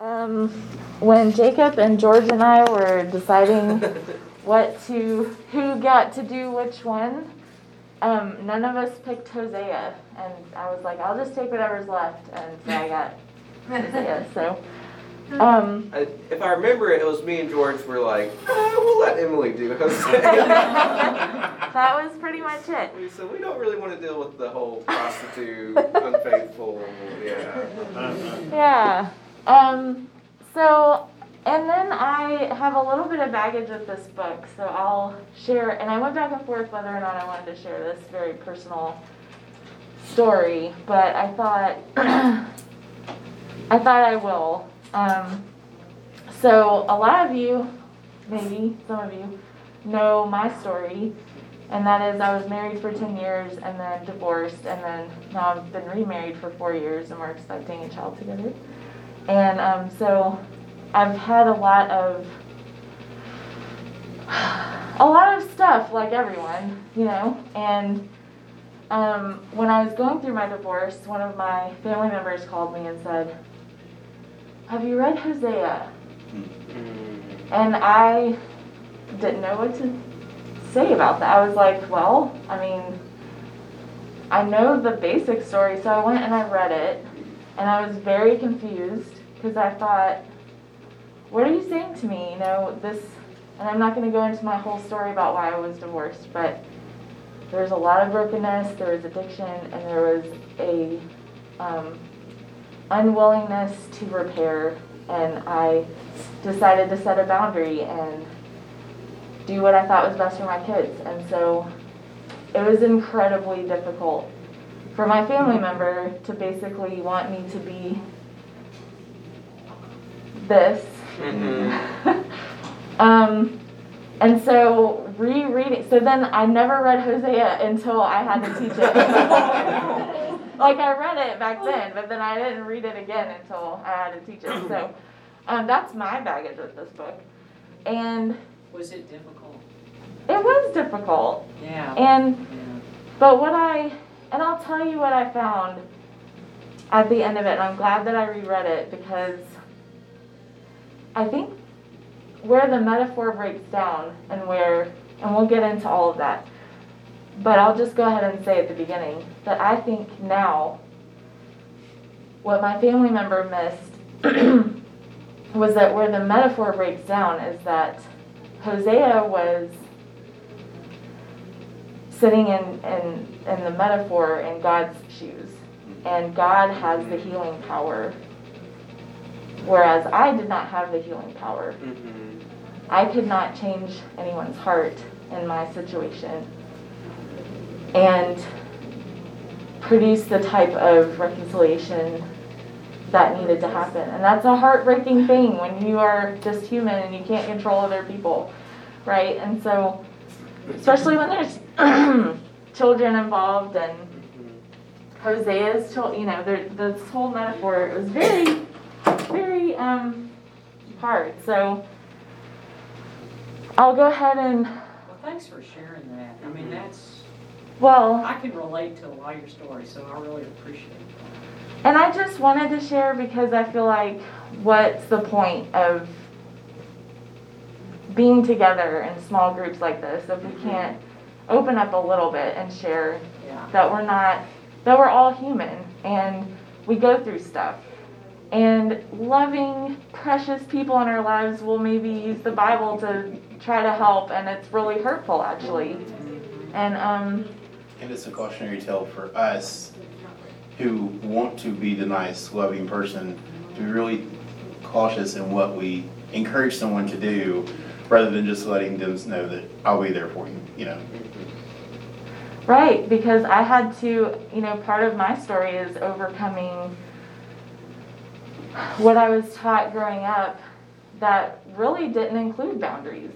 Um, when Jacob and George and I were deciding what to, who got to do which one, um, none of us picked Hosea, and I was like, I'll just take whatever's left, and so I got Hosea. So, um, I, if I remember it, it was me and George were like, eh, we'll let Emily do Hosea. that was pretty much it. we said we don't really want to deal with the whole prostitute, unfaithful, yeah. Yeah. Um, so, and then I have a little bit of baggage with this book, so I'll share. And I went back and forth whether or not I wanted to share this very personal story, but I thought I thought I will. Um, so a lot of you, maybe some of you, know my story, and that is I was married for 10 years and then divorced, and then now I've been remarried for four years, and we're expecting a child together. And um, so I've had a lot of a lot of stuff like everyone, you know. And um, when I was going through my divorce, one of my family members called me and said, "Have you read Hosea?" And I didn't know what to say about that. I was like, "Well, I mean, I know the basic story, so I went and I read it, and I was very confused because I thought, what are you saying to me? You know, this, and I'm not going to go into my whole story about why I was divorced, but there was a lot of brokenness, there was addiction, and there was a um, unwillingness to repair. And I decided to set a boundary and do what I thought was best for my kids. And so it was incredibly difficult for my family member to basically want me to be this. um, and so rereading, so then I never read Hosea until I had to teach it. like I read it back then, but then I didn't read it again until I had to teach it. So um, that's my baggage with this book. And Was it difficult? it was difficult. Yeah. And Yeah. but what I, and I'll tell you what I found at the end of it, and I'm glad that I reread it because I think where the metaphor breaks down and where, and we'll get into all of that, but I'll just go ahead and say at the beginning that I think now what my family member missed was that where the metaphor breaks down is that Hosea was sitting in, in, in the metaphor in God's shoes. And God has the healing power. Whereas I did not have the healing power. Mhm. I could not change anyone's heart in my situation and produce the type of reconciliation that needed to happen. And that's a heartbreaking thing when you are just human and you can't control other people, right? And so, especially when there's children involved and Hosea's child, you know, this whole metaphor it was very, very um, hard. So I'll go ahead and, Well, thanks for sharing that. I mean, that's, well, I can relate to a lot of your stories, so I really appreciate that. and I just wanted to share because I feel like what's the point of being together in small groups like this if we can't open up a little bit and share Yeah. that we're not that we're all human and we go through stuff and loving precious people in our lives will maybe use the bible to try to help and it's really hurtful actually and um And it's a cautionary tale for us who want to be the nice, loving person to be really cautious in what we encourage someone to do rather than just letting them know that I'll be there for you, you know. right because i had to you know part of my story is overcoming what i was taught growing up that really didn't include boundaries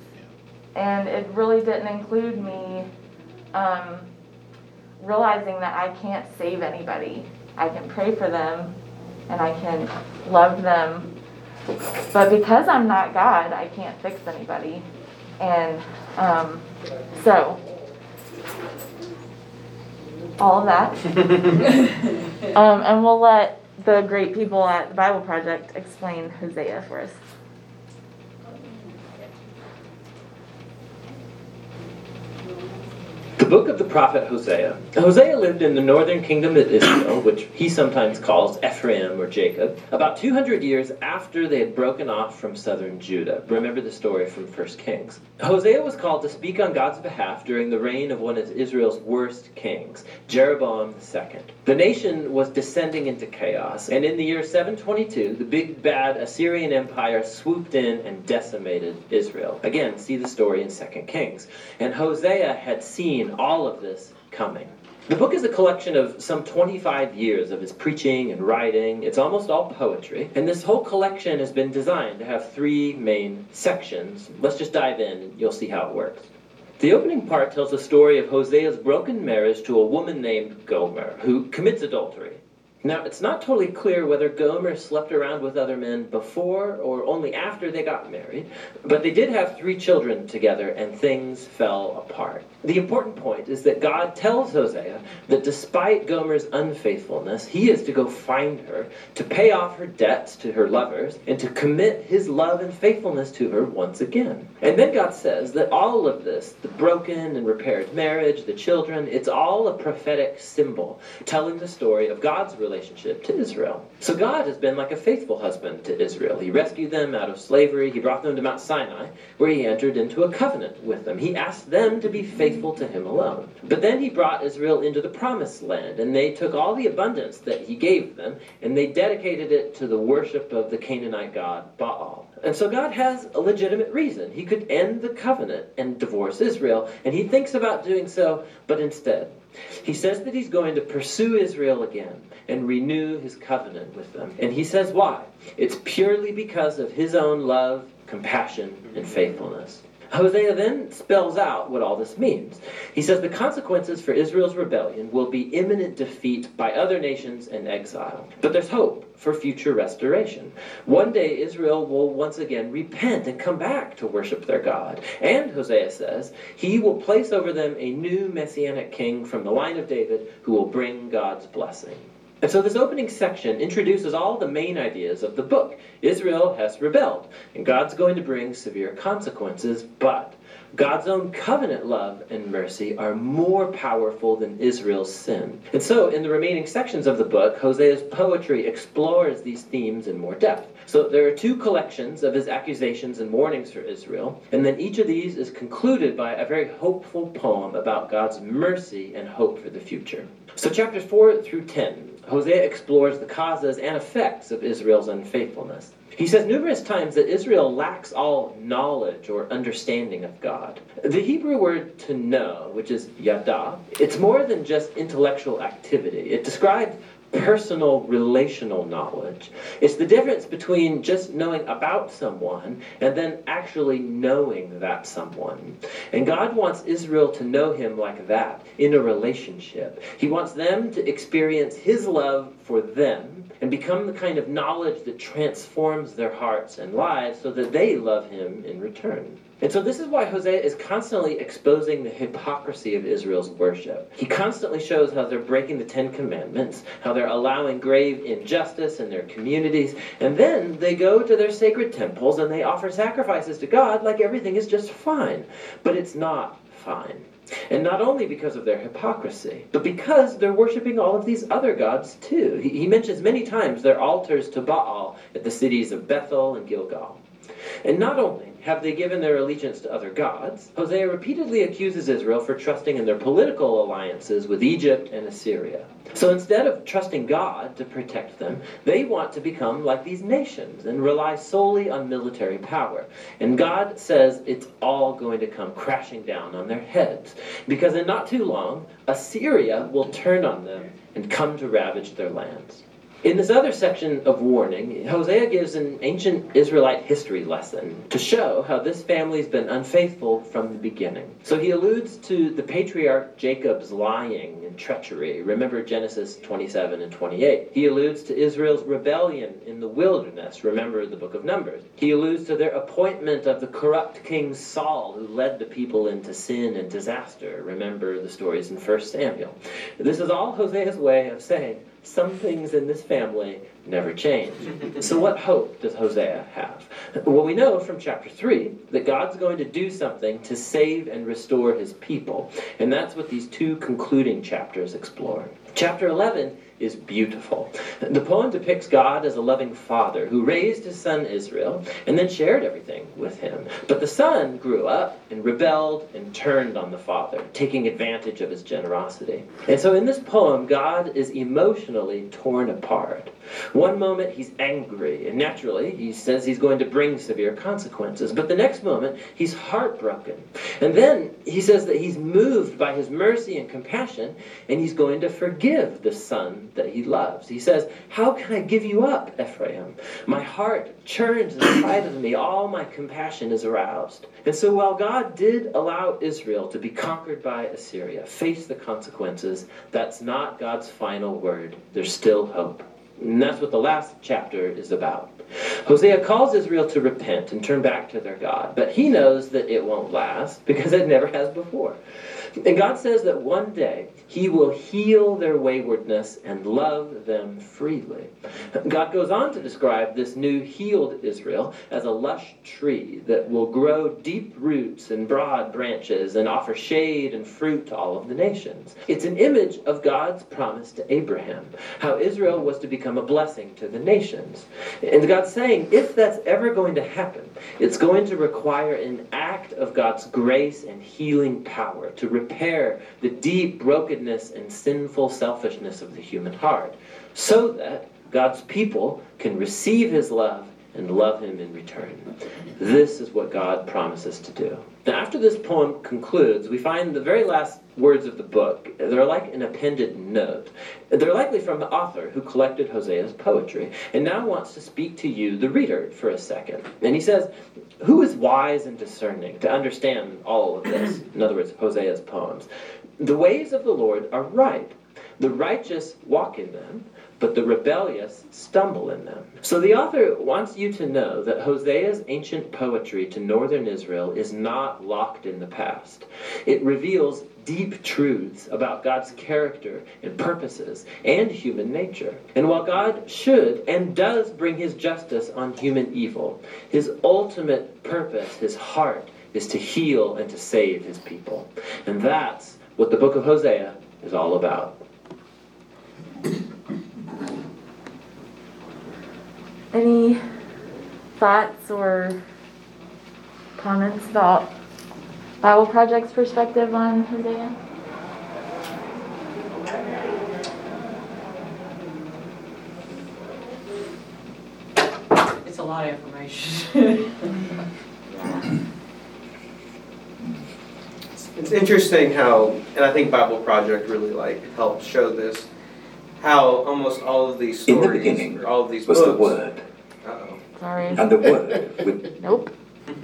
and it really didn't include me um, realizing that I can't save anybody. I can pray for them and I can love them. But because I'm not God, I can't fix anybody. And um, so, all of that. um, and we'll let the great people at the Bible Project explain Hosea for us. The book of the prophet Hosea. Hosea lived in the northern kingdom of Israel, which he sometimes calls Ephraim or Jacob, about 200 years after they had broken off from southern Judah. Remember the story from 1 Kings. Hosea was called to speak on God's behalf during the reign of one of Israel's worst kings, Jeroboam II. The nation was descending into chaos, and in the year 722, the big bad Assyrian Empire swooped in and decimated Israel. Again, see the story in 2 Kings. And Hosea had seen all of this coming. The book is a collection of some 25 years of his preaching and writing. It's almost all poetry. And this whole collection has been designed to have three main sections. Let's just dive in and you'll see how it works. The opening part tells the story of Hosea's broken marriage to a woman named Gomer, who commits adultery. Now, it's not totally clear whether Gomer slept around with other men before or only after they got married, but they did have three children together and things fell apart. The important point is that God tells Hosea that despite Gomer's unfaithfulness, he is to go find her, to pay off her debts to her lovers, and to commit his love and faithfulness to her once again. And then God says that all of this, the broken and repaired marriage, the children, it's all a prophetic symbol telling the story of God's relationship to Israel. So God has been like a faithful husband to Israel. He rescued them out of slavery, he brought them to Mount Sinai, where he entered into a covenant with them. He asked them to be faithful to him alone. But then he brought Israel into the promised land, and they took all the abundance that he gave them, and they dedicated it to the worship of the Canaanite god Baal. And so God has a legitimate reason. He could end the covenant and divorce Israel, and he thinks about doing so, but instead, he says that he's going to pursue Israel again and renew his covenant with them. And he says why? It's purely because of his own love, compassion, and faithfulness. Hosea then spells out what all this means. He says the consequences for Israel's rebellion will be imminent defeat by other nations and exile. But there's hope for future restoration. One day Israel will once again repent and come back to worship their God. And Hosea says, he will place over them a new messianic king from the line of David who will bring God's blessing. And so this opening section introduces all the main ideas of the book. Israel has rebelled, and God's going to bring severe consequences, but God's own covenant love and mercy are more powerful than Israel's sin. And so, in the remaining sections of the book, Hosea's poetry explores these themes in more depth. So, there are two collections of his accusations and warnings for Israel, and then each of these is concluded by a very hopeful poem about God's mercy and hope for the future. So, chapters 4 through 10, Hosea explores the causes and effects of Israel's unfaithfulness. He says numerous times that Israel lacks all knowledge or understanding of God. The Hebrew word to know, which is yada, it's more than just intellectual activity. It describes personal relational knowledge. It's the difference between just knowing about someone and then actually knowing that someone. And God wants Israel to know him like that in a relationship. He wants them to experience his love for them and become the kind of knowledge that transforms their hearts and lives so that they love him in return. And so this is why Hosea is constantly exposing the hypocrisy of Israel's worship. He constantly shows how they're breaking the Ten Commandments, how they're allowing grave injustice in their communities, and then they go to their sacred temples and they offer sacrifices to God like everything is just fine. But it's not fine. And not only because of their hypocrisy, but because they're worshiping all of these other gods too. He, he mentions many times their altars to Baal at the cities of Bethel and Gilgal. And not only have they given their allegiance to other gods, Hosea repeatedly accuses Israel for trusting in their political alliances with Egypt and Assyria. So instead of trusting God to protect them, they want to become like these nations and rely solely on military power. And God says it's all going to come crashing down on their heads, because in not too long, Assyria will turn on them and come to ravage their lands. In this other section of warning, Hosea gives an ancient Israelite history lesson to show how this family's been unfaithful from the beginning. So he alludes to the patriarch Jacob's lying and treachery. Remember Genesis 27 and 28. He alludes to Israel's rebellion in the wilderness. Remember the book of Numbers. He alludes to their appointment of the corrupt king Saul, who led the people into sin and disaster. Remember the stories in 1 Samuel. This is all Hosea's way of saying, some things in this family never change. So, what hope does Hosea have? Well, we know from chapter 3 that God's going to do something to save and restore his people. And that's what these two concluding chapters explore. Chapter 11 is beautiful. The poem depicts God as a loving father who raised his son Israel and then shared everything with him. But the son grew up and rebelled and turned on the father, taking advantage of his generosity. And so in this poem, God is emotionally torn apart. One moment he's angry, and naturally he says he's going to bring severe consequences. But the next moment he's heartbroken. And then he says that he's moved by his mercy and compassion, and he's going to forgive the son that he loves. He says, How can I give you up, Ephraim? My heart churns inside of me, all my compassion is aroused. And so while God did allow Israel to be conquered by Assyria, face the consequences, that's not God's final word. There's still hope. And that's what the last chapter is about. Hosea calls Israel to repent and turn back to their God, but he knows that it won't last because it never has before. And God says that one day he will heal their waywardness and love them freely. God goes on to describe this new healed Israel as a lush tree that will grow deep roots and broad branches and offer shade and fruit to all of the nations. It's an image of God's promise to Abraham, how Israel was to become a blessing to the nations. And God's saying, if that's ever going to happen, it's going to require an act of God's grace and healing power to repair the deep brokenness and sinful selfishness of the human heart, so that God's people can receive his love and love him in return. This is what God promises to do. Now, after this poem concludes, we find the very last words of the book. They're like an appended note. They're likely from the author who collected Hosea's poetry and now wants to speak to you, the reader, for a second. And he says, Who is wise and discerning to understand all of this? In other words, Hosea's poems. The ways of the Lord are right. The righteous walk in them, but the rebellious stumble in them. So the author wants you to know that Hosea's ancient poetry to northern Israel is not locked in the past. It reveals deep truths about God's character and purposes and human nature. And while God should and does bring his justice on human evil, his ultimate purpose, his heart, is to heal and to save his people. And that's what the book of Hosea is all about. Any thoughts or comments about Bible Project's perspective on Hosea? It's a lot of information. It's interesting how, and I think Bible Project really like helped show this, how almost all of these In the stories, beginning or all of these was books. the Word, Uh-oh. Sorry. and the Word with Nope.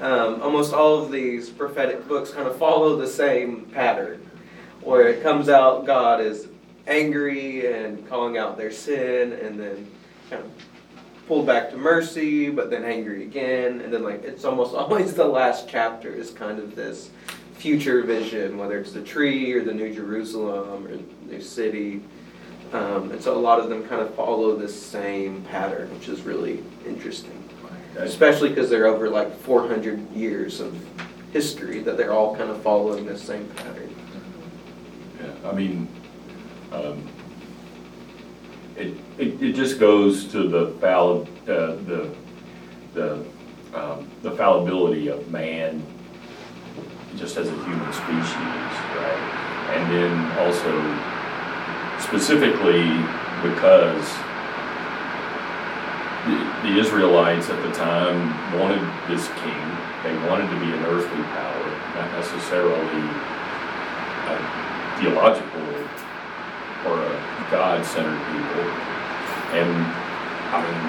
Um, almost all of these prophetic books kind of follow the same pattern, where it comes out God is angry and calling out their sin, and then kind of pulled back to mercy, but then angry again, and then like it's almost always the last chapter is kind of this future vision, whether it's the tree or the New Jerusalem or the new city. Um, and so a lot of them kind of follow this same pattern, which is really interesting. Especially because they're over like 400 years of history that they're all kind of following this same pattern. Yeah, I mean, um, it, it, it just goes to the fall, uh, the, the, um, the fallibility of man just as a human species, right? And then also specifically because the, the Israelites at the time wanted this king. They wanted to be an earthly power, not necessarily a theological or a God-centered people. And I mean,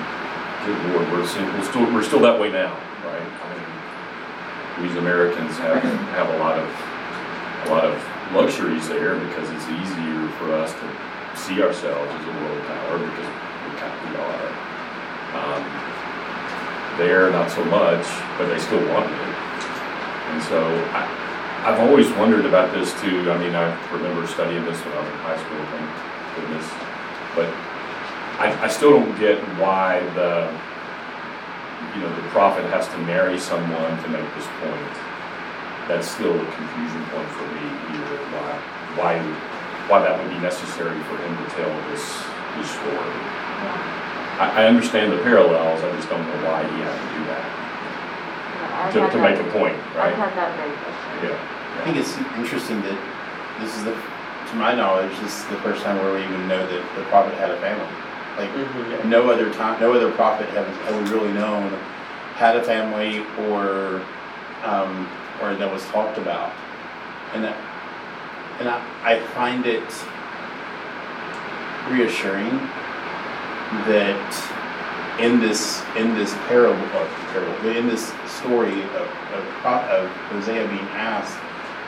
good Lord, we're still, we're still, that way now, right? I mean, we Americans have, have a lot of, a lot of luxuries there because it's easier for us to see ourselves as a world power because we kind of are. Um, there, not so much, but they still want it. And so I, I've always wondered about this too. I mean, I remember studying this when I was in high school. And goodness. But I, I still don't get why the, you know, the prophet has to marry someone to make this point. That's still a confusion point for me here, why, why, why that would be necessary for him to tell this, this story. I, I understand the parallels, I just don't know why he had to do that, I've to, had to make a point, I've right? had that very question. Yeah. I think it's interesting that this is the, to my knowledge, this is the first time where we even know that the prophet had a family. Like, Mhm. no other time, no other prophet have, have we really known had a family or, um, or that was talked about. And that, and I, I find it reassuring that in this, in this parable, or parable, in this story of, of, of Hosea being asked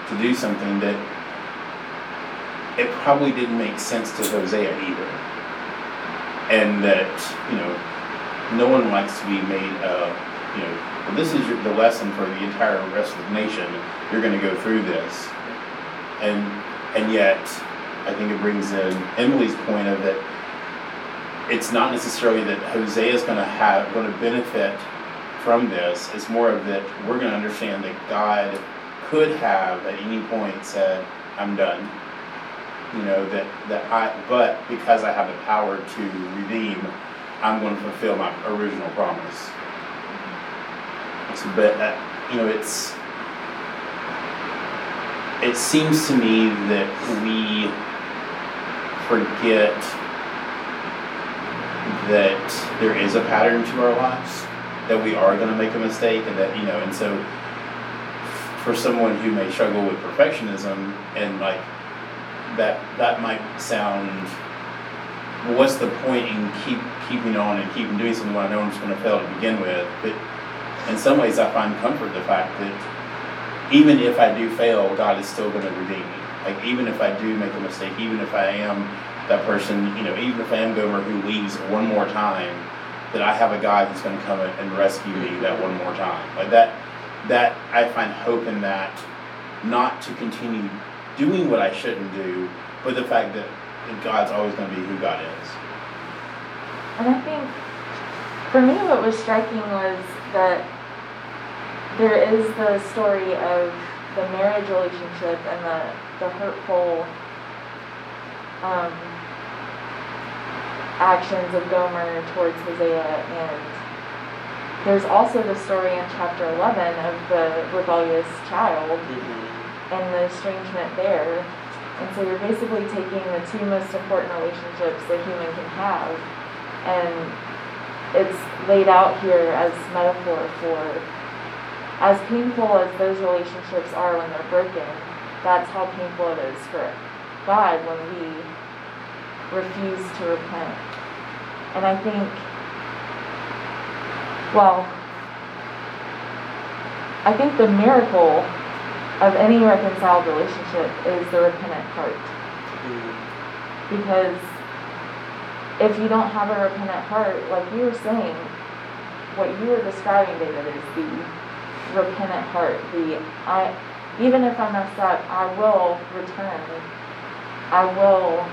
to do something that it probably didn't make sense to Hosea either. And that, you know, no one likes to be made, uh, you know, well, this is your, the lesson for the entire rest of the nation. You're gonna go through this. And, and yet, I think it brings in Emily's point of that it's not necessarily that Hosea is gonna have, gonna benefit from this. It's more of that we're gonna understand that God could have at any point said, I'm done. You know, that, that I, but because I have the power to redeem, I'm gonna fulfill my original promise. So, but, uh, you know, it's, it seems to me that we forget that there is a pattern to our lives, that we are gonna make a mistake and that, you know, and so for someone who may struggle with perfectionism and like that that might sound well, what's the point in keep keeping on and keeping doing something when I know I'm just gonna fail to begin with? But in some ways I find comfort the fact that even if I do fail, God is still gonna redeem me. Like even if I do make a mistake, even if I am that person, you know, even if I am Gomer who leaves one more time, that I have a God who's gonna come and rescue me that one more time. Like that that I find hope in that not to continue doing what I shouldn't do, but the fact that, that God's always gonna be who God is. And I think for me, what was striking was that there is the story of the marriage relationship and the, the hurtful um, actions of Gomer towards Hosea. And there's also the story in chapter 11 of the rebellious child Mhm. And the estrangement there. And so you're basically taking the two most important relationships a human can have, and it's laid out here as metaphor for as painful as those relationships are when they're broken, that's how painful it is for God when we refuse to repent. And I think, well, I think the miracle of any reconciled relationship is the repentant heart. Mhm. Because if you don't have a repentant heart, like you were saying, what you were describing, David, is the repentant heart. The I, even if I mess up, I will return. I will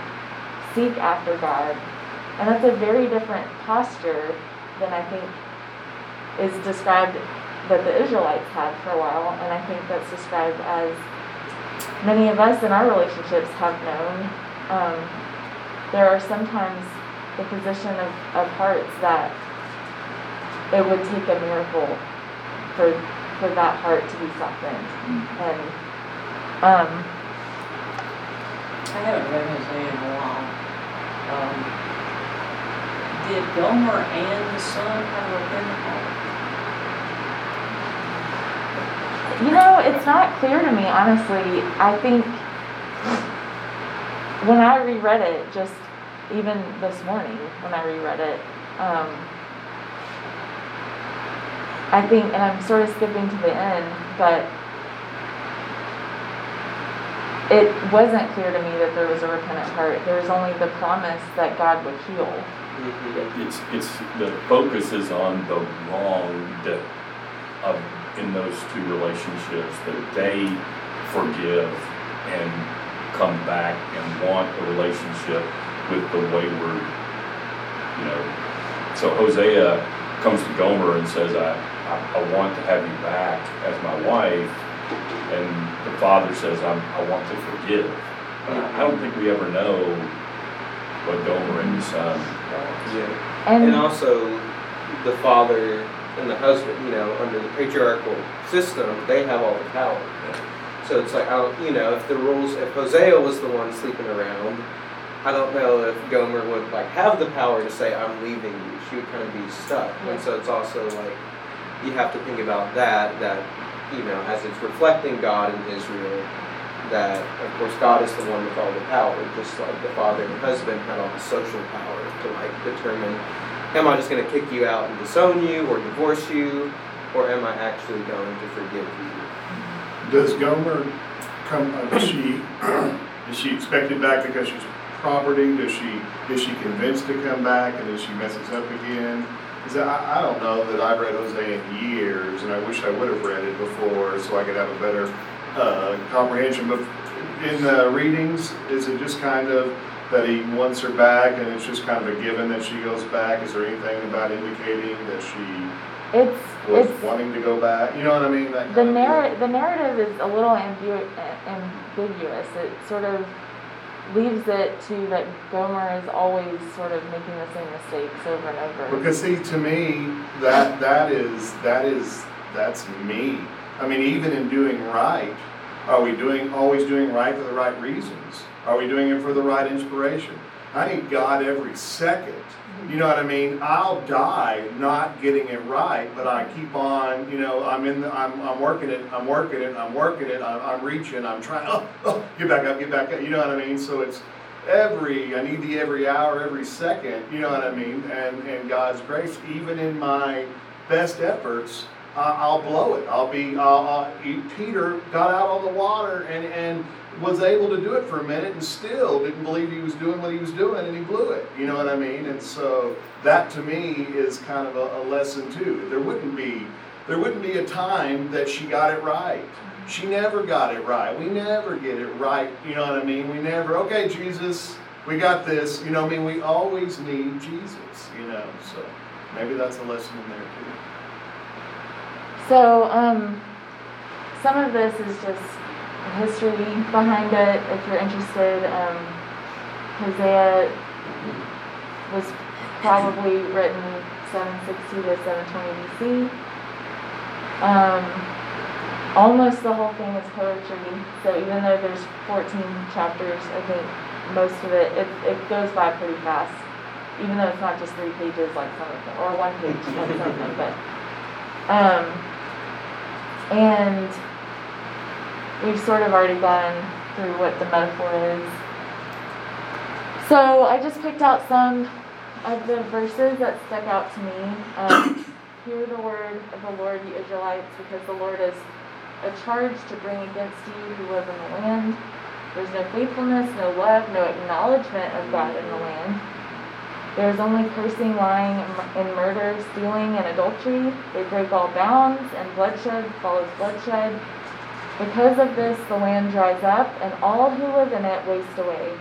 seek after God, and that's a very different posture than I think is described that the Israelites had for a while, and I think that's described as many of us in our relationships have known. Um, there are sometimes the position of, of hearts that it would take a miracle for for that heart to be softened. And um, I haven't read Hosea in a while. Um, did Gomer and the son have a repentant heart? You know, it's not clear to me honestly. I think when I reread it, just even this morning when I reread it, um, I think, and I'm sort of skipping to the end, but it wasn't clear to me that there was a repentant heart. There was only the promise that God would heal. It's, it's, the focus is on the wrong of, in those two relationships, that they forgive and come back and want a relationship with the wayward, you know. So Hosea comes to Gomer and says, I, I, I want to have you back as my wife. And the father says, I'm, I want to forgive. But I don't think we ever know what Gomer and his son Yeah. And And also, the father and the husband, you know, under the patriarchal system, they have all the power. So it's like, I don't, you know, if the rules, if Hosea was the one sleeping around, I don't know if Gomer would like have the power to say, I'm leaving you. She would kind of be stuck. And so it's also like, you have to think about that, that, you know, as it's reflecting God in Israel, that, of course, God is the one with all the power, just like the father and husband had all the social power to like determine, am I just gonna kick you out and disown you or divorce you, or am I actually going to forgive you? Does Gomer come, uh, is she, is she expected back because she's property? Does she, is she convinced to come back and then she messes up again? Is that, I, I don't know that I've read Hosea in years and I wish I would have read it before so I could have a better, uh, comprehension. But in the readings, is it just kind of that he wants her back and it's just kind of a given that she goes back? Is there anything about indicating that she it's, was it's, wanting to go back? You know what I mean? The kind of deal. narrative, the narrative is a little ambu- ambiguous. It sort of leaves it to that Gomer is always sort of making the same mistakes over and over. Because see, to me, that that is that is that's me. I mean, even in doing right, are we doing always doing right for the right reasons? Are we doing it for the right inspiration? I need God every second. Mm-hmm. You know what I mean? I'll die not getting it right, but I keep on. You know, I'm in. The, I'm I'm working it. I'm working it. I'm working it. I'm, I'm reaching. I'm trying. Oh, oh, get back up. Get back up. You know what I mean? So it's every I need the every hour, every second, you know what I mean? And and God's grace, even in my best efforts, uh, I'll blow it. I'll be. I'll, I'll, Peter got out on the water and and was able to do it for a minute and still didn't believe he was doing what he was doing and he blew it. You know what I mean? And so that to me is kind of a, a lesson too. There wouldn't be there wouldn't be a time that she got it right. She never got it right. We never get it right. You know what I mean? We never, okay, Jesus, we got this. You know what I mean? We always need Jesus, you know. So maybe that's a lesson in there too. So, um, some of this is just history behind it. If you're interested, um, Hosea was probably written 760 to 720 BC. Um, almost the whole thing is poetry. So even though there's 14 chapters, I think most of it, it, it goes by pretty fast. Even though it's not just three pages like some of them, or one page like some of them, but, um, and we've sort of already gone through what the metaphor is. So I just picked out some of the verses that stuck out to me. Um, Hear the word of the Lord, you Israelites, because the Lord is a charge to bring against you who live in the land. There's no faithfulness, no love, no acknowledgement of God in the land. There is only cursing, lying, and murder, stealing, and adultery. They break all bounds, and bloodshed follows bloodshed. Because of this, the land dries up, and all who live in it waste away.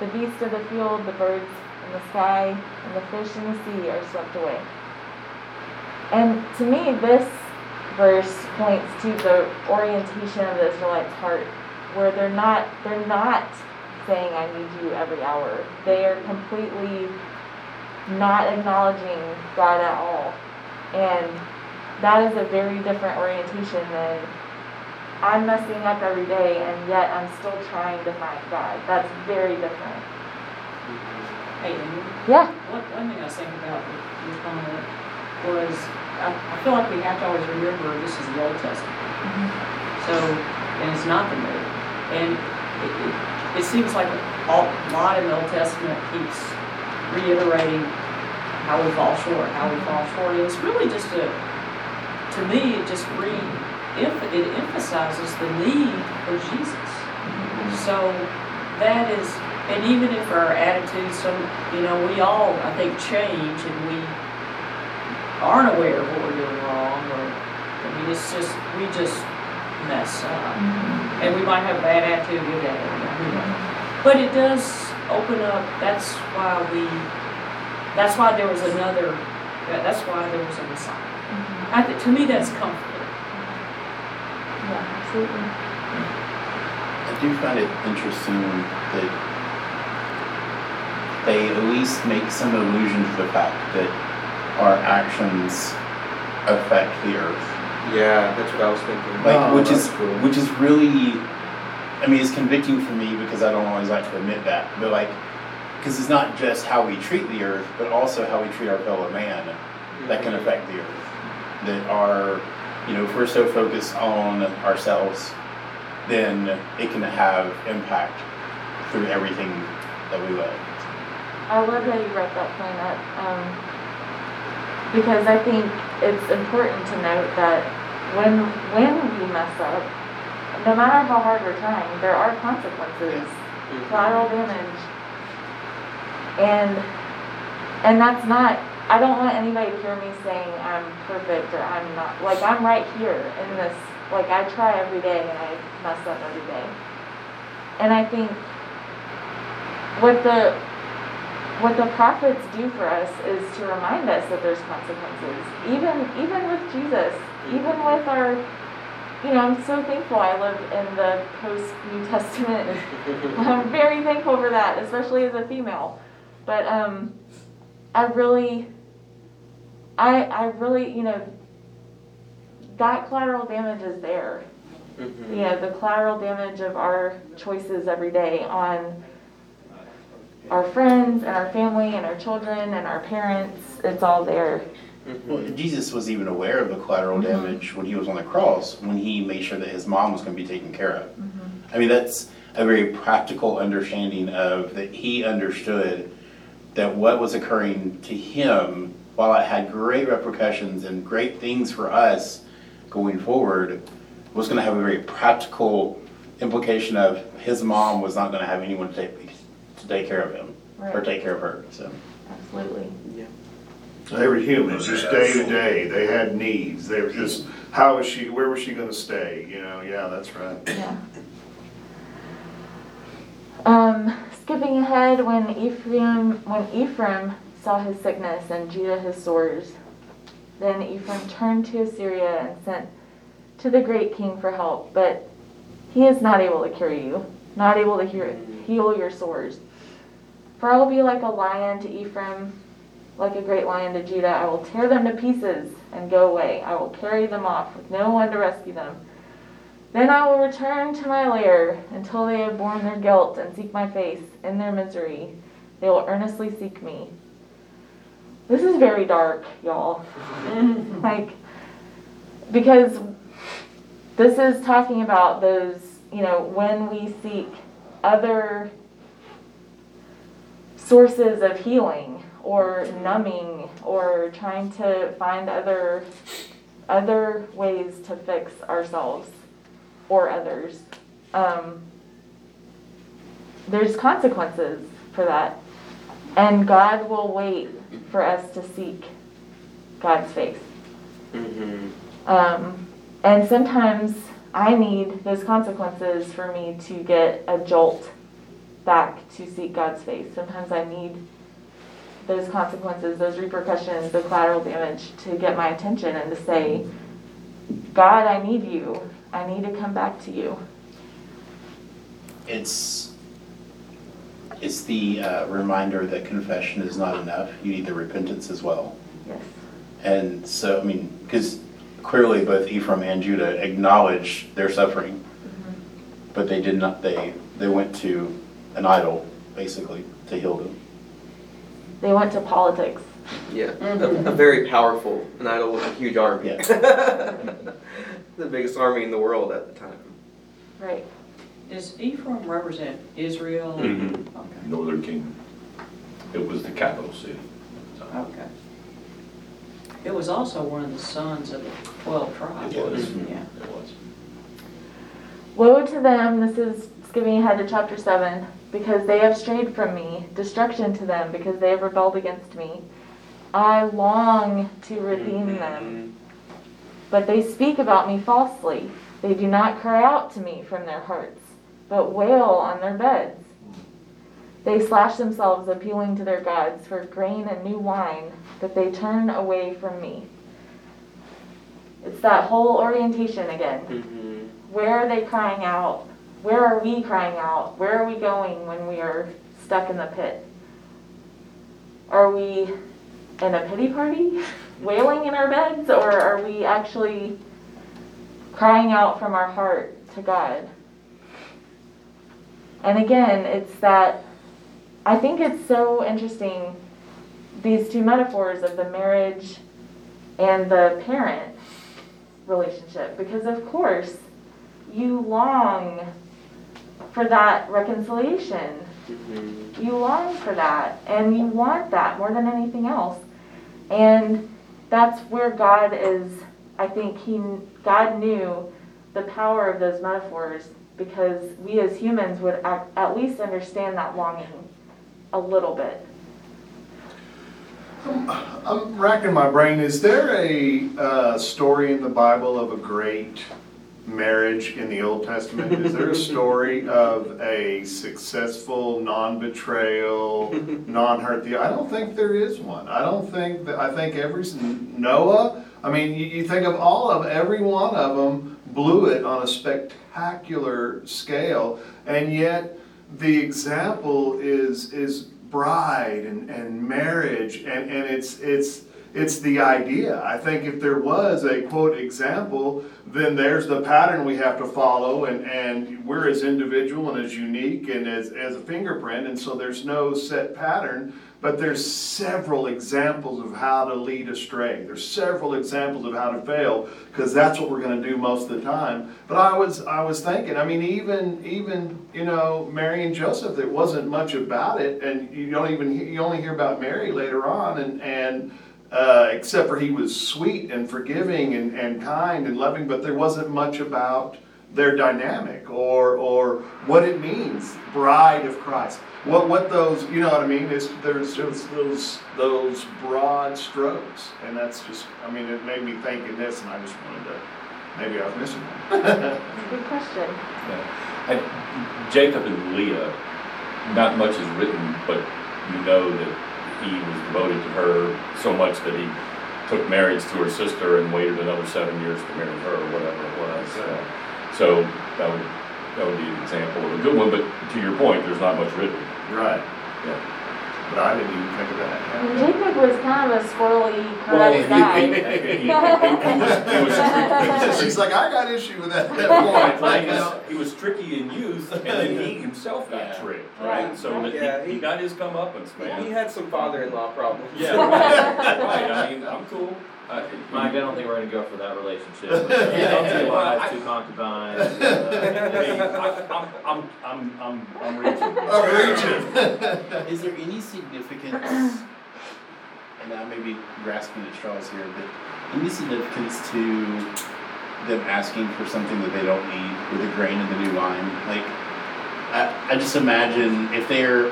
The beasts of the field, the birds in the sky, and the fish in the sea are swept away. And to me, this verse points to the orientation of the Israelites' heart, where they're not they're not saying I need you every hour. They are completely not acknowledging God at all. And that is a very different orientation than I'm messing up every day and yet I'm still trying to find God. That's very different. Hey, Yeah. one, one thing I was thinking about your comment was, I, I feel like we have to always remember this is the Old Testament. Mm-hmm. So, and it's not the New. And it, it, it seems like a lot in the Old Testament keeps reiterating how we fall short, how we fall short. And it's really just a, to me, it just re, it emphasizes the need for Jesus. Mm-hmm. So that is, and even if our attitudes, some, you know, we all, I think, change and we aren't aware of what we're doing wrong or, I mean, it's just, we just mess up. Mm-hmm. And we might have a bad attitude, attitude, who knows. But it does, open up, that's why we, that's why there was another, that's why there was a Messiah. Mm-hmm. I, thi- to me, that's comforting. Yeah, absolutely. I do find it interesting that they at least make some allusion to the fact that our actions affect the earth. Yeah, that's what I was thinking. Like, Oh, which is cool. which is really, I mean, it's convicting for me because I don't always like to admit that. But like, because it's not just how we treat the earth, but also how we treat our fellow man that can affect the earth. That are, you know, if we're so focused on ourselves, then it can have impact through everything that we love. I love how you brought that point up, um, because I think it's important to note that when, when we mess up, no matter how hard we're trying, there are consequences, Mhm. collateral damage. And, and that's not, I don't want anybody to hear me saying I'm perfect or I'm not, like, I'm right here in this, like, I try every day and I mess up every day. And I think what the, what the prophets do for us is to remind us that there's consequences. Even even with Jesus, even with our you know, I'm so thankful I live in the post New Testament. I'm very thankful for that, especially as a female. But um I really I I really, you know, that collateral damage is there. Mhm. You know, the collateral damage of our choices every day on our friends and our family and our children and our parents, it's all there. Well, Mhm. Jesus was even aware of the collateral damage when he was on the cross, when he made sure that his mom was going to be taken care of. I mean, that's a very practical understanding of that he understood that what was occurring to him, while it had great repercussions and great things for us going forward, was going to have a very practical implication of his mom was not going to have anyone to take, to take care of him or Right. take care of her. So. Absolutely. They were humans, just day to day, they had needs, they were just, how was she, where was she gonna stay, you know, yeah, that's right. Yeah. Um, skipping ahead, when Ephraim when Ephraim saw his sickness and Judah his sores, then Ephraim turned to Assyria and sent to the great king for help, but he is not able to cure you, not able to hear, heal your sores. For I will be like a lion to Ephraim, like a great lion to Judah. I will tear them to pieces and go away. I will carry them off with no one to rescue them. Then I will return to my lair until they have borne their guilt and seek my face in their misery. They will earnestly seek me. This is very dark, y'all. like, because this is talking about those, you know, when we seek other sources of healing or numbing or trying to find other other ways to fix ourselves or others. Um, there's consequences for that. And God will wait for us to seek God's face. Mhm. Um, and sometimes I need those consequences for me to get a jolt back to seek God's face. Sometimes I need those consequences, those repercussions, the collateral damage to get my attention and to say, God, I need you. I need to come back to you. it's it's the uh, reminder that confession is not enough. You need the repentance as well. Yes. And so, I mean, because clearly both Ephraim and Judah acknowledge their suffering, but they did not. They they went to an idol basically to heal them. They went to politics. Yeah, a, a very powerful, an idol with a huge army. Yeah. the biggest army in the world at the time. Right. Does Ephraim represent Israel? Mhm. Okay, Northern Kingdom. It was the capital city. So, okay. It was also one of the sons of the twelve tribes. It was. Yeah. It was. Woe to them, this is skipping ahead to chapter 7, because they have strayed from me. Destruction to them, because they have rebelled against me. I long to redeem them, but they speak about me falsely. They do not cry out to me from their hearts, but wail on their beds. They slash themselves appealing to their gods for grain and new wine, but they turn away from me. It's that whole orientation again. Mm-hmm. Where are they crying out? Where are we crying out? Where are we going when we are stuck in the pit? Are we in a pity party, wailing in our beds, or are we actually crying out from our heart to God? And again, it's that I think it's so interesting these two metaphors of the marriage and the parent relationship because of course you long for that reconciliation. Mm-hmm. you long for that and you want that more than anything else. And that's where god is i think he god knew the power of those metaphors because we as humans would at, least understand that longing a little bit. I'm racking my brain, is there a, uh, story in the Bible of a great marriage in the Old Testament? Is there a story of a successful, non-betrayal, non-hurt, the, I don't think there is one. I don't think, that I think every, Noah, I mean, you, you think of all of, every one of them blew it on a spectacular scale, and yet the example is, is bride and, and marriage and, and it's it's it's the idea. I think if there was a quote example, then there's the pattern we have to follow and, and we're as individual and as unique and as, as a fingerprint and so there's no set pattern, but there's several examples of how to lead astray. There's several examples of how to fail because that's what we're going to do most of the time. But I was I was thinking, I mean even even you know Mary and Joseph, there wasn't much about it, and you don't even you only hear about Mary later on, and and uh, except for he was sweet and forgiving and, and kind and loving, but there wasn't much about their dynamic or or what it means, bride of Christ. What what those you know what I mean? Is there's those those those broad strokes, and that's just I mean it made me think in this, and I just wanted to maybe I was missing one. It's a good question I- Jacob and Leah, not much is written, but you know that he was devoted to her so much that he took marriage to her sister and waited another seven years to marry her, or whatever it was. Uh, So that would, that would be an example of a good one, but to your point, there's not much written. right. Yeah. But I didn't even think of that. Jacob was kind of a squirrely Well, karate guy. She's like, I got issue with that, that point. like, you know, he was tricky in youth, and then he himself got Yeah. tricked, Yeah. right? So Yeah, he, he- he got his comeuppance, He man. He had some father-in-law problems. Yeah, right, right, I mean, I'm cool. I- Mike, I don't think we're gonna go for that relationship. Two wives, two concubines. Hey, uh, I- I'm, I'm, I'm, I'm, I'm reaching. I'm reaching. Is there any significance, and I may be grasping at straws here, but any significance to them asking for something that they don't need with the grain and the new wine? Like, I, I just imagine if they're,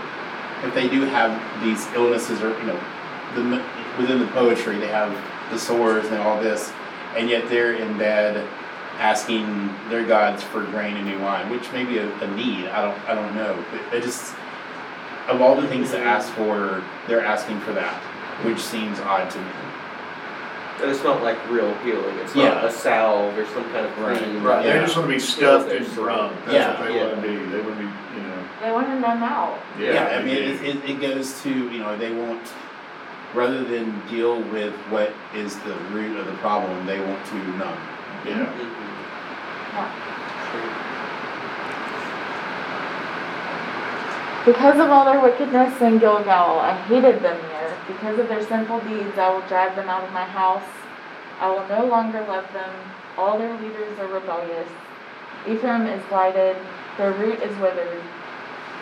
if they do have these illnesses or, you know, the, within the poetry, they have the sores and all this, and yet they're in bed asking their gods for grain and new wine, which may be a, a need, I don't, I don't know, but it just, of all the things to ask for, they're asking for that, which seems odd to me. But it's not like real healing. It's Yeah. not a salve or some kind of Right. cream. Right, they Yeah. just wanna be stuffed and they're- drunk, that's Yeah. what they wanna be, they wanna be, you know. they wanted them out Yeah, I mean, it, it, it goes to, you know, they want, rather than deal with what is the root of the problem, they want to numb. Yeah. Mhm. Because of all their wickedness in Gilgal, I hated them there. Because of their sinful deeds, I will drive them out of my house. I will no longer love them. All their leaders are rebellious. Ephraim is blighted, their root is withered.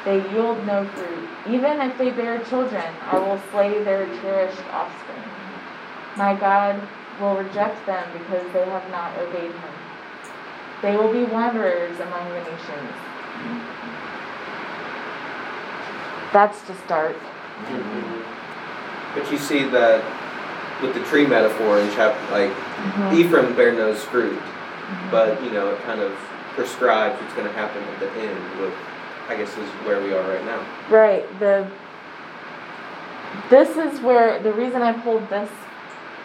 They yield no fruit. Even if they bear children, I will slay their cherished offspring. My God will reject them because they have not obeyed him. They will be wanderers among the nations. That's just dark. Mm-hmm. But you see that with the tree metaphor in chapter, like mm-hmm. Ephraim bear no fruit, mm-hmm. but you know it kind of prescribes what's going to happen at the end with I guess is where we are right now. Right, the, this is where, the reason I pulled this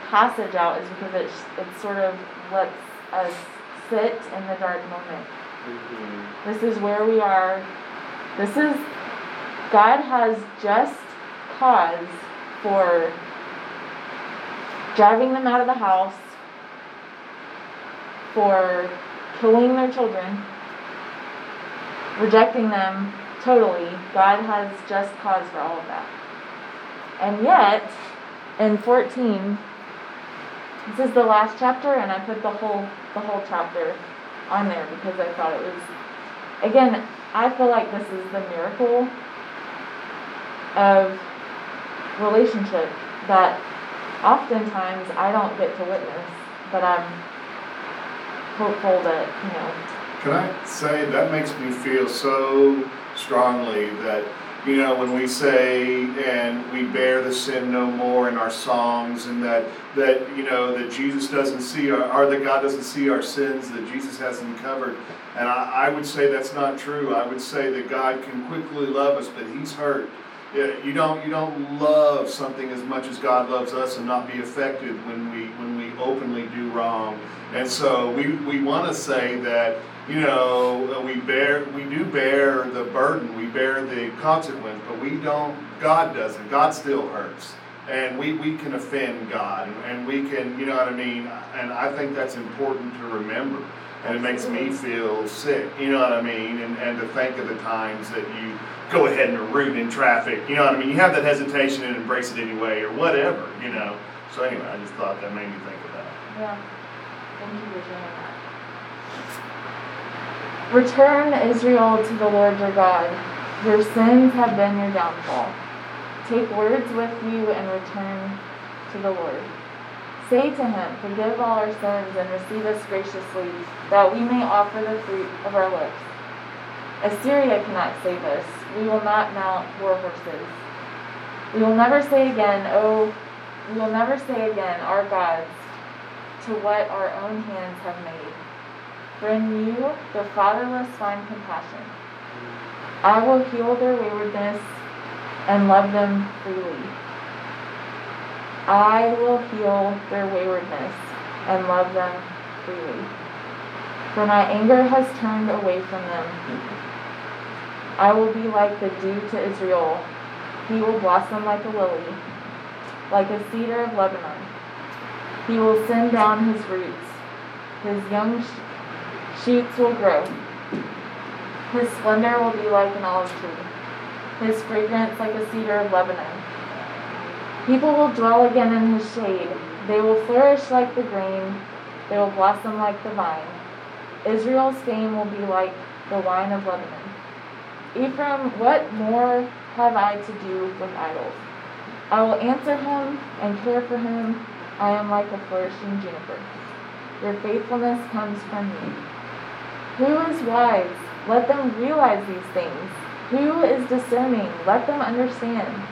passage out is because it, it sort of lets us sit in the dark moment. Mm-hmm. This is where we are. This is, God has just cause for driving them out of the house, for killing their children, rejecting them totally. God has just cause for all of that. And yet, in 14, this is the last chapter, and I put the whole the whole chapter on there because I thought it was. Again, I feel like this is the miracle of relationship that oftentimes I don't get to witness, but I'm hopeful that you know. Can I say, that makes me feel so strongly that, you know, when we say, and we bear the sin no more in our songs, and that, that, you know, that Jesus doesn't see our, or that God doesn't see our sins, that Jesus has them covered. And I, I would say that's not true. I would say that God can quickly love us, but He's hurt. You don't, you don't love something as much as God loves us and not be affected when we, when we openly do wrong. And so we, we want to say that, you know, we bear, we do bear the burden, we bear the consequence, but we don't, God doesn't. God still hurts. And we, we can offend God and we can, you know what I mean? And I think that's important to remember. And it makes me feel sick, you know what I mean? And, and to think of the times that you go ahead and root in traffic, you know what I mean? You have that hesitation and embrace it anyway or whatever, you know? So anyway, I just thought that made me think of that. Yeah. Thank you for sharing that. Return, Israel, to the Lord your God. Your sins have been your downfall. Take words with you and return to the Lord. Say to him, Forgive all our sins and receive us graciously, that we may offer the fruit of our lips. Assyria cannot save us. We will not mount war horses. We will never say again, Oh, we will never say again, Our gods, to what our own hands have made. For in you the fatherless find compassion. I will heal their waywardness and love them freely. I will heal their waywardness and love them freely. For my anger has turned away from them. I will be like the dew to Israel. He will blossom like a lily, like a cedar of Lebanon. He will send down his roots. His young sh- shoots will grow. His splendor will be like an olive tree. His fragrance like a cedar of Lebanon. People will dwell again in his shade. They will flourish like the grain. They will blossom like the vine. Israel's fame will be like the wine of Lebanon. Ephraim, what more have I to do with idols? I will answer him and care for him. I am like a flourishing juniper. Your faithfulness comes from me. Who is wise? Let them realize these things. Who is discerning? Let them understand.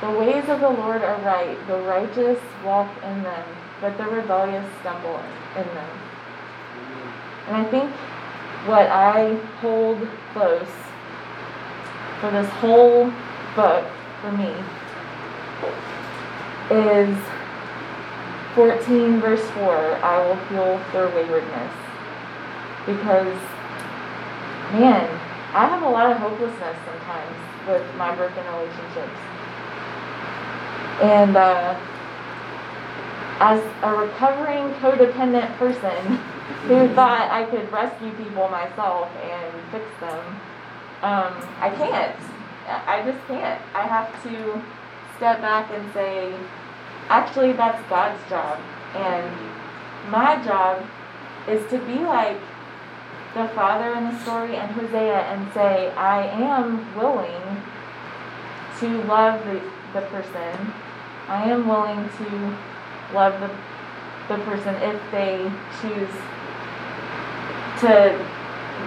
The ways of the Lord are right. The righteous walk in them, but the rebellious stumble in them. And I think what I hold close for this whole book for me is 14 verse 4 I will heal their waywardness. Because, man, I have a lot of hopelessness sometimes with my broken relationships. And uh, as a recovering codependent person who thought I could rescue people myself and fix them, um, I can't. I just can't. I have to step back and say, actually, that's God's job. And my job is to be like the father in the story and Hosea and say, I am willing to love the, the person. I am willing to love the, the person if they choose to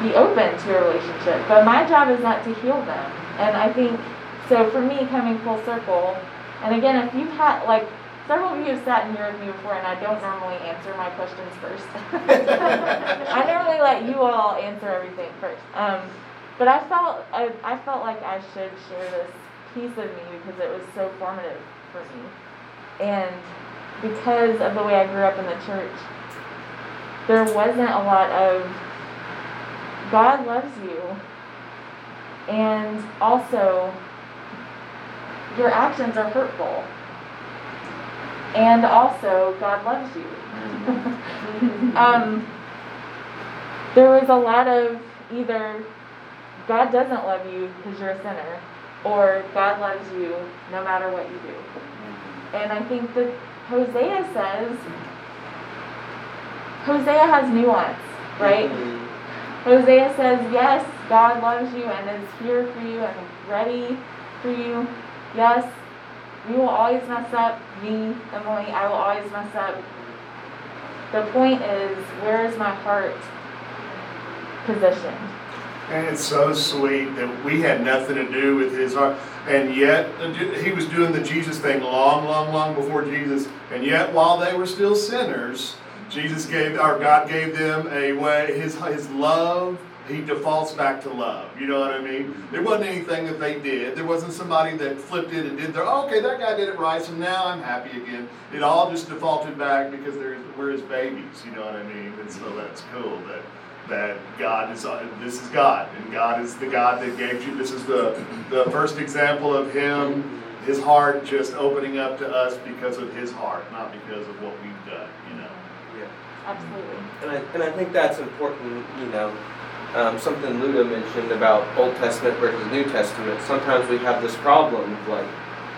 be open to a relationship. But my job is not to heal them. And I think, so for me, coming full circle, and again, if you've had, like, several of you have sat in here with me before, and I don't normally answer my questions first. I normally let you all answer everything first. Um, But I felt I, I felt like I should share this piece of me because it was so formative for me, and because of the way I grew up in the church, there wasn't a lot of God loves you, and also your actions are hurtful, and also God loves you. um, there was a lot of either God doesn't love you because you're a sinner, or God loves you no matter what you do. And I think that Hosea says, Hosea has nuance, right? Hosea says, yes, God loves you and is here for you and ready for you. Yes, we will always mess up. Me, Emily, I will always mess up. The point is, where is my heart positioned? And it's so sweet that we had nothing to do with his heart. And yet, he was doing the Jesus thing long, long, long before Jesus. And yet, while they were still sinners, Jesus gave, our God gave them a way, his, his love, he defaults back to love. You know what I mean? There wasn't anything that they did. There wasn't somebody that flipped it and did their, oh, okay, that guy did it right, so now I'm happy again. It all just defaulted back because we're his babies. You know what I mean? And so that's cool that that God is uh, this is God and God is the God that gave you this is the the first example of him his heart just opening up to us because of his heart not because of what we've done you know Yeah. Absolutely. And I, and I think that's important, you know, um, something Luda mentioned about Old Testament versus New Testament. Sometimes we have this problem of like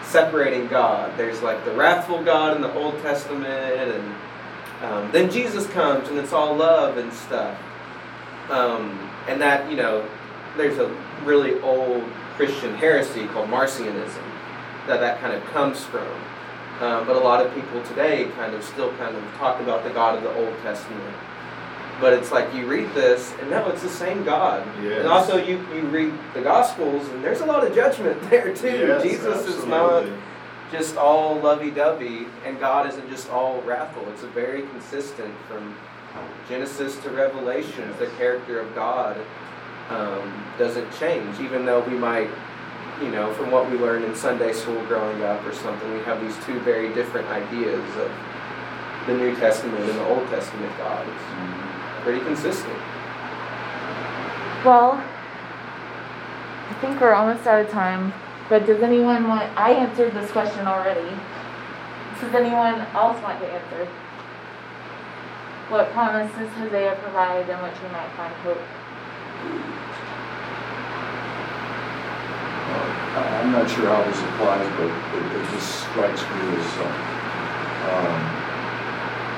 separating God. There's like the wrathful God in the Old Testament, and um, then Jesus comes and it's all love and stuff. Um, and that, you know, there's a really old Christian heresy called Marcionism that that kind of comes from. Um, but a lot of people today kind of still kind of talk about the God of the Old Testament. But it's like you read this, and no, it's the same God. Yes. And also, you, you read the Gospels, and there's a lot of judgment there too. Yes, Jesus is not just all lovey-dovey, and God isn't just all wrathful. It's a very consistent from Genesis to Revelation. The character of God um, doesn't change, even though we might, you know, from what we learned in Sunday school growing up or something, we have these two very different ideas of the New Testament and the Old Testament God. It's pretty consistent. Well, I think we're almost out of time, but does anyone want, I answered this question already. Does anyone else want to answer? What promise does Hosea provide in which we might find hope? I- I'm not sure how this applies, but it, it just strikes me as, uh, um,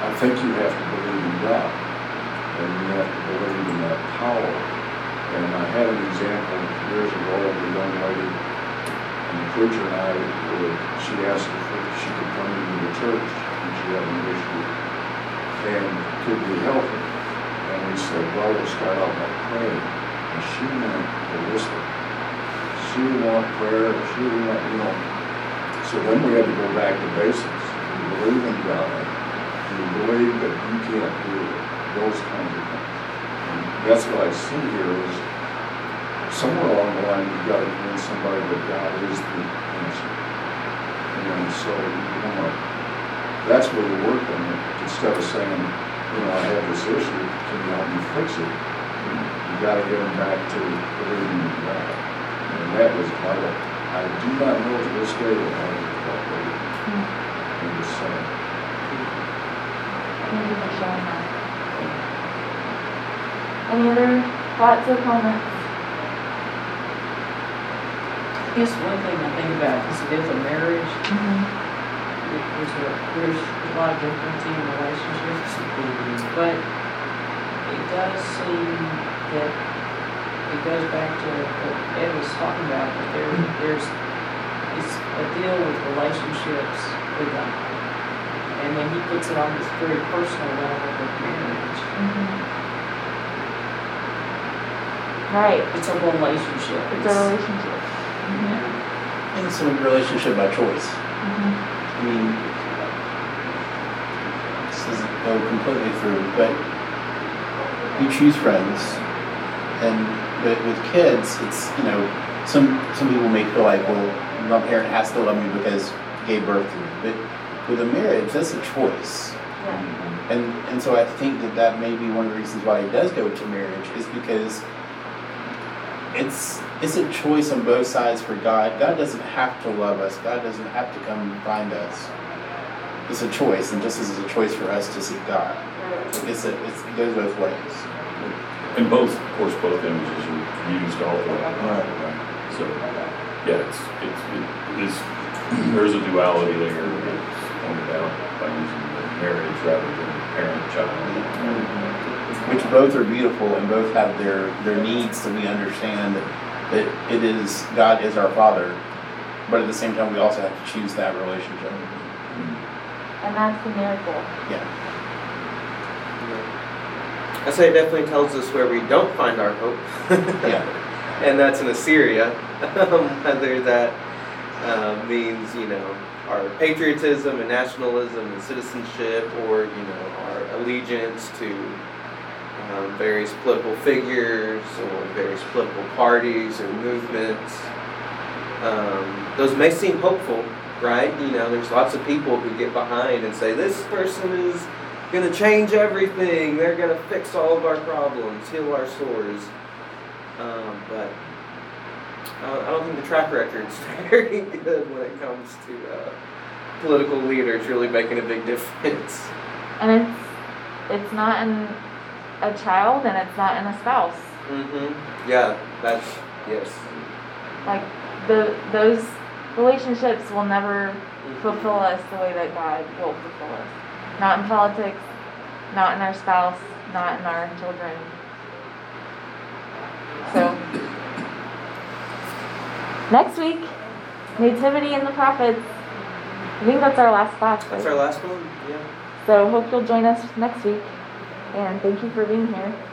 I think you have to believe in God, and you have to believe in that power. And I had an example years ago of a young lady, and the preacher and I, she asked if she could come into the church, and she had an issue, and could we help her? And we said, well, we'll start out by praying, and she went ballistic she didn't want prayer, she didn't want, you know. So then we had to go back to basics. You believe in God? You believe that you can't do it? Those kinds of things. And that's what I see here is somewhere along the line, you've got to convince somebody that God is the answer. And so, you know, that's where we're working. Instead of saying, you know, I have this issue, can you help me fix it? You got to get them back to believing in God. And that was vital. I do not know to this day what I was about in the sun. Thank you for sharing that. Any other thoughts or comments? I guess one thing I think about is it is a marriage, mm-hmm. There's a, there's a lot of difference in relationships. Mm-hmm. But it does seem that it goes back to what Ed was talking about, that there, mm-hmm. there's, it's a deal with relationships with God. And then he puts it on this very personal level with marriage. Mm-hmm. Right, It's a relationship. it's a relationship. And it's a relationship by choice. I mean, this doesn't go completely through, but you choose friends And but with kids, it's you know some some people may feel like well my parent has to love me because he gave birth to me, but with a marriage that's a choice. Yeah. And and so I think that that may be one of the reasons why he does go to marriage is because it's it's a choice on both sides for God. God doesn't have to love us. God doesn't have to come and find us. It's a choice, and just as it's a choice for us to seek God, it's a it's, it goes both ways. And both, of course, both images are used all the way. Right. So, yeah, it's, it's, it is, there's a duality there that's pointed out by using the marriage rather than parent-child. Mm-hmm. Which both are beautiful and both have their their needs that we understand that, that it is God is our Father, but at the same time we also have to choose that relationship. And that's the miracle. Yeah. I say it definitely tells us where we don't find our hope. Yeah. and that's in Assyria. Whether that uh, means, you know, our patriotism and nationalism and citizenship, or, you know, our allegiance to um, various political figures or various political parties or movements. Um, those may seem hopeful, right? You know, there's lots of people who get behind and say, this person is going to change everything. They're going to fix all of our problems, heal our sores. Um, but uh, I don't think the track record's very good when it comes to uh, political leaders really making a big difference. And it's it's not in a child and it's not in a spouse. Mm-hmm. Yeah, that's yes. Like the those relationships will never fulfill us the way that God will fulfill us. Not in politics, not in our spouse, not in our children. So next week, Nativity and the Prophets. I think that's our last class. Right? That's our last one. Yeah. So hope you'll join us next week. And thank you for being here.